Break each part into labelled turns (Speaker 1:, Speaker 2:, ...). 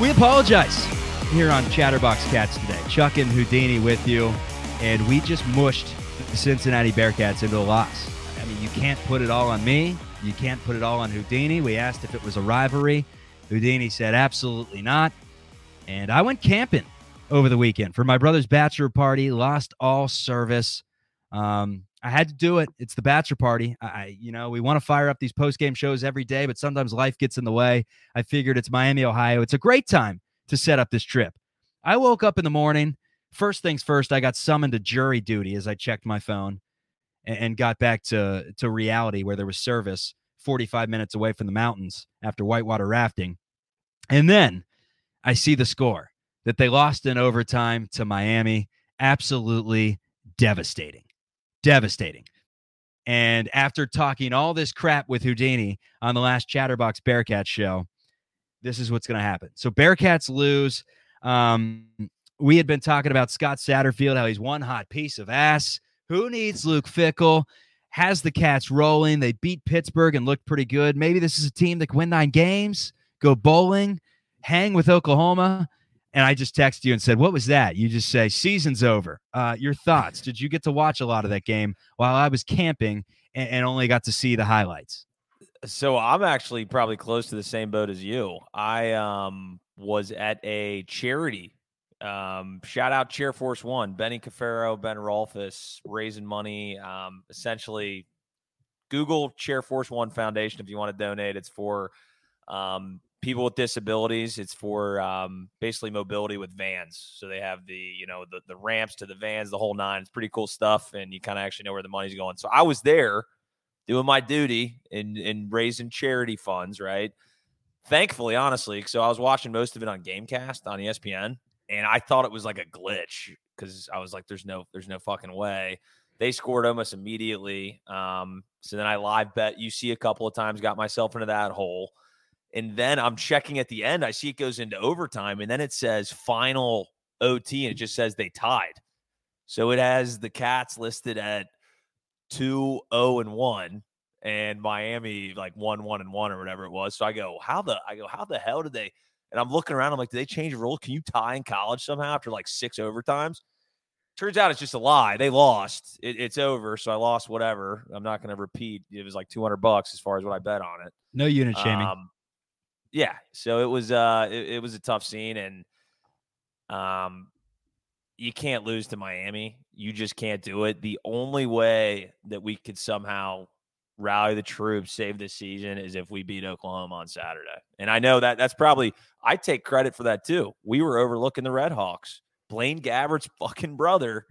Speaker 1: We apologize here on Chatterbox Cats today. Chuck and Houdini with you, and we just mushed the Cincinnati Bearcats into a loss. I mean, you can't put it all on me. You can't put it all on Houdini. We asked if it was a rivalry. Houdini said absolutely not. And I went camping over the weekend for my brother's bachelor party, lost all service. Um, I had to do it. It's the bachelor party. I, you know, we want to fire up these post game shows every day, but sometimes life gets in the way. I figured it's Miami, Ohio. It's a great time to set up this trip. I woke up in the morning. First things first, I got summoned to jury duty as I checked my phone and, and got back to to reality where there was service 45 minutes away from the mountains after whitewater rafting. And then I see the score that they lost in overtime to Miami. Absolutely devastating. Devastating. And after talking all this crap with Houdini on the last Chatterbox Bearcats show, this is what's going to happen. So Bearcats lose. Um, we had been talking about Scott Satterfield, how he's one hot piece of ass. Who needs Luke Fickell? Has the Cats rolling. They beat Pittsburgh and looked pretty good. Maybe this is a team that can win nine games, go bowling, hang with Oklahoma and I just texted you and said, "What was that?" You just say, "Season's over." Uh, your thoughts? Did you get to watch a lot of that game while I was camping and, and, only got to see the highlights?
Speaker 2: So I'm actually probably close to the same boat as you. I um, was at a charity. Um, shout out Chair Force One, Benny Cafaro, Ben Rolfus, raising money. Um, essentially, Google Chair Force One Foundation if you want to donate. It's for um, people with disabilities. It's for um, basically mobility with vans. So they have the you know the the ramps to the vans, the whole nine. It's pretty cool stuff, and you kind of actually know where the money's going. So I was there doing my duty in in raising charity funds, right? Thankfully, honestly, so I was watching most of it on GameCast on ESPN, and I thought it was like a glitch because I was like, "There's no, there's no fucking way." They scored almost immediately. Um, so then I live bet UC a couple of times, got myself into that hole. And then I'm checking at the end. I see it goes into overtime, and then it says final OT, and it just says they tied. So it has the Cats listed at 2 0 and 1 and Miami like 1 1 and 1 or whatever it was. So I go, how the I go, how the hell did they and I'm looking around, I'm like, did they change rules? Can you tie in college somehow after like six overtimes? Turns out it's just a lie. They lost. It, it's over. So I lost whatever. I'm not going to repeat. It was like 200 bucks as far as what I bet on it.
Speaker 1: No unit shaming. Um,
Speaker 2: yeah, so it was uh it, it was a tough scene and um you can't lose to Miami. You just can't do it. The only way that we could somehow rally the troops, save this season is if we beat Oklahoma on Saturday. And I know that that's probably I take credit for that too. We were overlooking the Red Hawks. Blaine Gabbert's fucking brother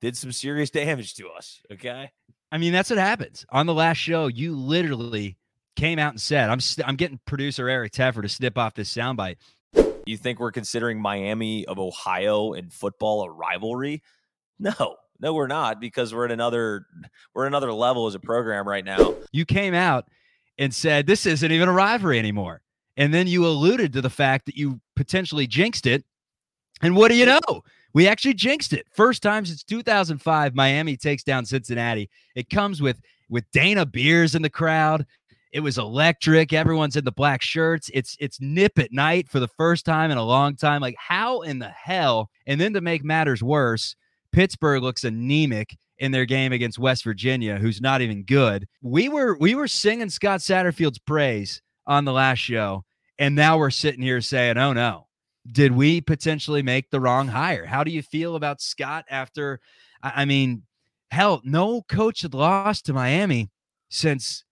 Speaker 2: did some serious damage to us. Okay.
Speaker 1: I mean, that's what happens. On the last show, you literally came out and said, "I'm st- I'm getting producer Eric Teffer to snip off this soundbite."
Speaker 2: You think we're considering Miami of Ohio and football a rivalry? No, no, we're not because we're at another we're at another level as a program right now.
Speaker 1: You came out and said this isn't even a rivalry anymore, and then you alluded to the fact that you potentially jinxed it. And what do you know? We actually jinxed it. First time since 2005, Miami takes down Cincinnati. It comes with with Dana Beers in the crowd. It was electric. Everyone's in the black shirts. It's it's nip at night for the first time in a long time. Like how in the hell? And then to make matters worse, Pittsburgh looks anemic in their game against West Virginia, who's not even good. We were we were singing Scott Satterfield's praise on the last show, and now we're sitting here saying, "Oh no, did we potentially make the wrong hire?" How do you feel about Scott after? I mean, hell, no coach had lost to Miami since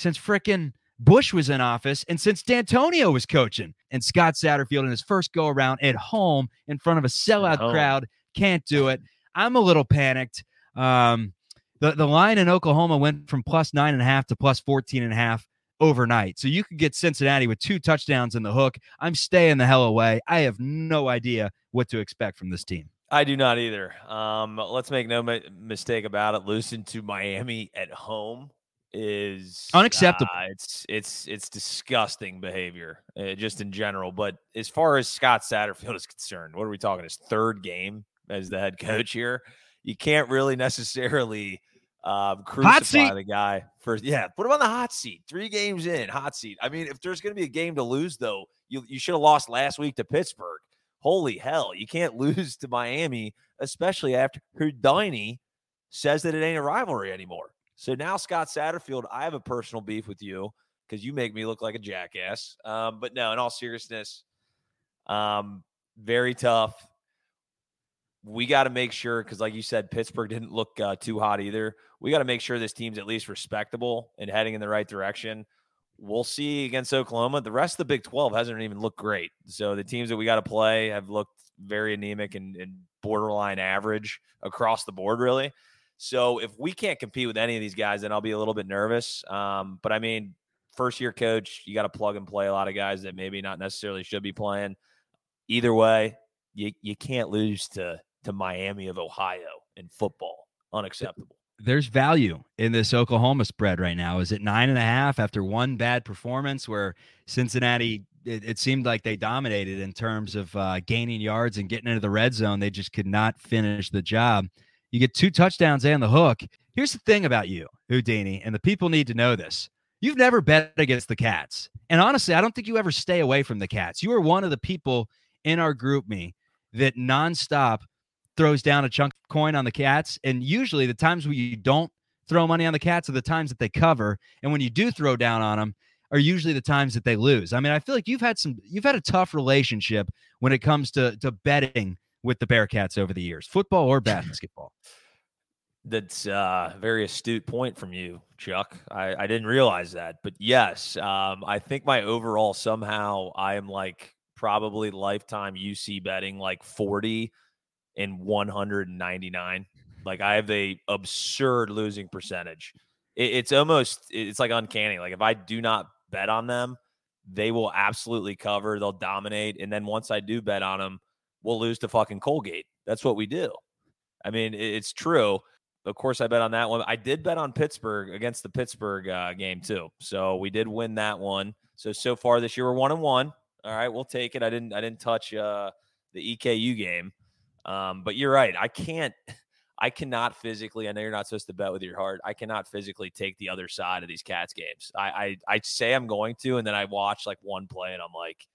Speaker 1: since fricking Bush was in office and since Dantonio was coaching. And Scott Satterfield in his first go around at home in front of a sellout crowd can't do it. I'm a little panicked. Um, the, the line in Oklahoma went from plus nine and a half to plus 14 and a half overnight. So you could get Cincinnati with two touchdowns in the hook. I'm staying the hell away. I have no idea what to expect from this team.
Speaker 2: I do not either. Um, let's make no ma- mistake about it. Losing to Miami at home is
Speaker 1: unacceptable.
Speaker 2: Uh, it's it's it's disgusting behavior, uh, just in general. But as far as Scott Satterfield is concerned, what are we talking? His third game as the head coach here. You can't really necessarily Um, crucify the guy first. Yeah, put him on the hot seat. Three games in, hot seat. I mean, if there's going to be a game to lose, though, you you should have lost last week to Pittsburgh. Holy hell, you can't lose to Miami, especially after Houdini says that it ain't a rivalry anymore. So now, Scott Satterfield, I have a personal beef with you because you make me look like a jackass. Um, but no, in all seriousness, um, very tough. We got to make sure because, like you said, Pittsburgh didn't look uh, too hot either. We got to make sure this team's at least respectable and heading in the right direction. We'll see against Oklahoma. The rest of the Big 12 hasn't even looked great. So the teams that we got to play have looked very anemic and, and borderline average across the board, really. So if we can't compete with any of these guys, then I'll be a little bit nervous. Um, but I mean, first year coach, you got to plug and play a lot of guys that maybe not necessarily should be playing. Either way, you you can't lose to to Miami of Ohio in football. Unacceptable.
Speaker 1: There's value in this Oklahoma spread right now. Is it nine and a half after one bad performance where Cincinnati? It, it seemed like they dominated in terms of uh, gaining yards and getting into the red zone. They just could not finish the job. You get two touchdowns and the hook. Here's the thing about you, Houdini, and the people need to know this. You've never bet against the Cats. And honestly, I don't think you ever stay away from the Cats. You are one of the people in our GroupMe that nonstop throws down a chunk of coin on the Cats. And usually the times where you don't throw money on the Cats are the times that they cover. And when you do throw down on them, are usually the times that they lose. I mean, I feel like you've had some you've had a tough relationship when it comes to to betting with the Bearcats over the years, football or basketball.
Speaker 2: That's a very astute point from you, Chuck. I, I didn't realize that, but yes, um, I think my overall somehow I am like probably lifetime UC betting like 40 and 199. Like I have a absurd losing percentage. It, it's almost it's like uncanny. Like if I do not bet on them, they will absolutely cover. They'll dominate, and then once I do bet on them, we'll lose to fucking Colgate. That's what we do. I mean, it's true. Of course, I bet on that one. I did bet on Pittsburgh against the Pittsburgh uh, game too, so we did win that one. So so far this year we're one and one. All right, we'll take it. I didn't I didn't touch uh, the EKU game, um, but you're right. I can't. I cannot physically. I know you're not supposed to bet with your heart. I cannot physically take the other side of these Cats games. I I, I say I'm going to, and then I watch like one play, and I'm like,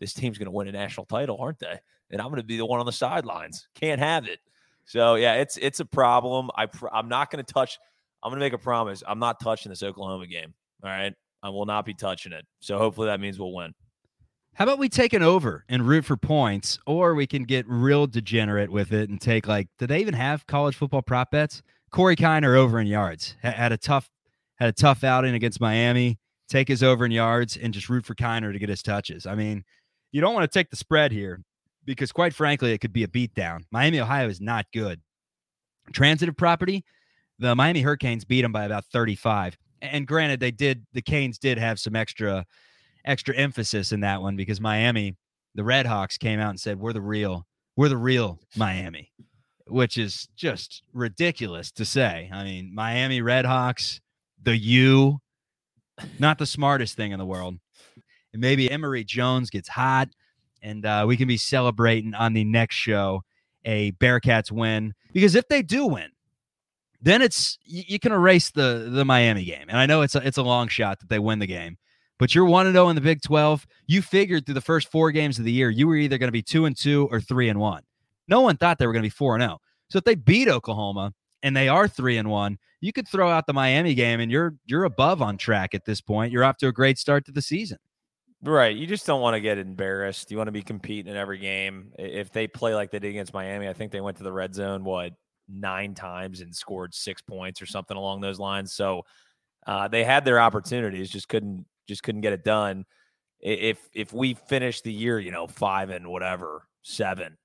Speaker 2: this team's going to win a national title, aren't they? And I'm going to be the one on the sidelines. Can't have it. So yeah, it's it's a problem. I pr- I'm not going to touch. I'm going to make a promise. I'm not touching this Oklahoma game. All right, I will not be touching it. So hopefully that means we'll win.
Speaker 1: How about we take an over and root for points, or we can get real degenerate with it and take like, do they even have college football prop bets? Corey Kiner over in yards had a tough had a tough outing against Miami. Take his over in yards and just root for Kiner to get his touches. I mean, you don't want to take the spread here because quite frankly, it could be a beatdown. Miami, Ohio is not good. Transitive property, the Miami Hurricanes beat them by about 35. And granted, they did the Canes did have some extra extra emphasis in that one because Miami, the Red Hawks came out and said, We're the real, we're the real Miami, which is just ridiculous to say. I mean, Miami Red Hawks, the U, not the smartest thing in the world. And maybe Emory Jones gets hot and uh, we can be celebrating on the next show a Bearcats win because if they do win, then it's you, you can erase the the Miami game. And I know it's a, it's a long shot that they win the game, but you're one and zero oh in the Big Twelve. You figured through the first four games of the year you were either going to be two and two or three and one. No one thought they were going to be four and zero. Oh. So if they beat Oklahoma and they are three and one, you could throw out the Miami game and you're you're above on track at this point. You're off to a great start to the season.
Speaker 2: Right. You just don't want to get embarrassed. You want to be competing in every game. If they play like they did against Miami, I think they went to the red zone, what, nine times and scored six points or something along those lines. So uh, they had their opportunities, just couldn't just couldn't get it done. If if we finish the year, you know, five and whatever, seven,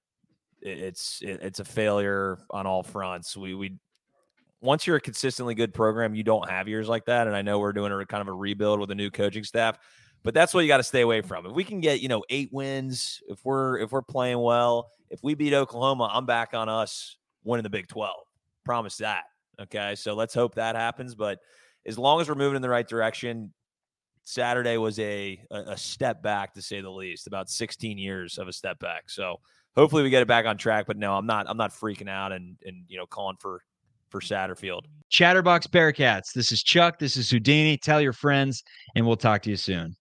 Speaker 2: it's it's a failure on all fronts. We we once you're a consistently good program, you don't have years like that. And I know we're doing a kind of a rebuild with a new coaching staff but that's what you got to stay away from. If we can get, you know, eight wins, if we're if we're playing well, if we beat Oklahoma, I'm back on us winning the Big 12. Promise that. Okay. So let's hope that happens. But as long as we're moving in the right direction, Saturday was a a step back to say the least, about 16 years of a step back. So hopefully we get it back on track. But no, I'm not I'm not freaking out and and you know calling for for Satterfield.
Speaker 1: Chatterbox Bearcats. This is Chuck. This is Houdini. Tell your friends, and we'll talk to you soon.